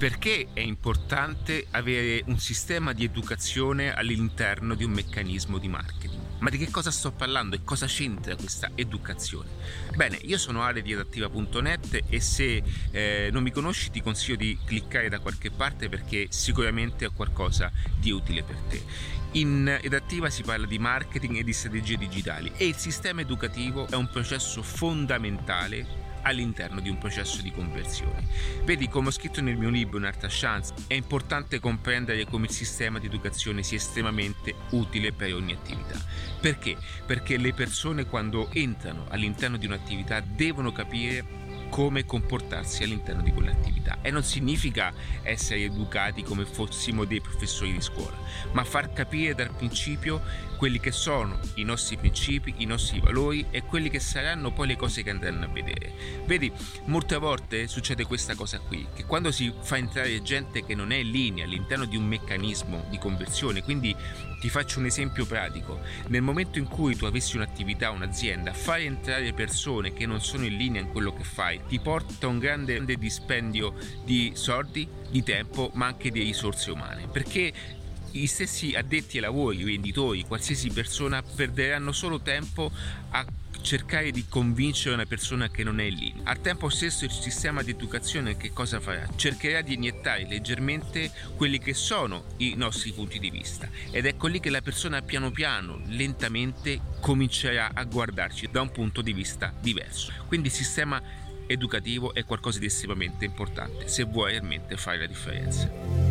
Perché è importante avere un sistema di educazione all'interno di un meccanismo di marketing? Ma di che cosa sto parlando e cosa c'entra questa educazione? Bene, io sono Ale di adattiva.net e se eh, non mi conosci ti consiglio di cliccare da qualche parte perché sicuramente ho qualcosa di utile per te. In Edattiva si parla di marketing e di strategie digitali e il sistema educativo è un processo fondamentale all'interno di un processo di conversione. Vedi, come ho scritto nel mio libro Un'altra chance, è importante comprendere come il sistema di educazione sia estremamente utile per ogni attività. Perché? Perché le persone quando entrano all'interno di un'attività devono capire come comportarsi all'interno di quell'attività e non significa essere educati come fossimo dei professori di scuola, ma far capire dal principio quelli che sono i nostri principi, i nostri valori e quelli che saranno poi le cose che andranno a vedere. Vedi, molte volte succede questa cosa qui, che quando si fa entrare gente che non è in linea all'interno di un meccanismo di conversione, quindi ti faccio un esempio pratico, nel momento in cui tu avessi un'attività, un'azienda, fai entrare persone che non sono in linea in quello che fai, ti porta un grande, grande dispendio di soldi, di tempo, ma anche di risorse umane, perché gli stessi addetti ai lavori, venditori, qualsiasi persona perderanno solo tempo a cercare di convincere una persona che non è lì. Al tempo stesso il sistema di educazione che cosa farà? Cercherà di iniettare leggermente quelli che sono i nostri punti di vista ed ecco lì che la persona piano piano, lentamente comincerà a guardarci da un punto di vista diverso. Quindi il sistema educativo è qualcosa di estremamente importante se vuoi realmente fare la differenza.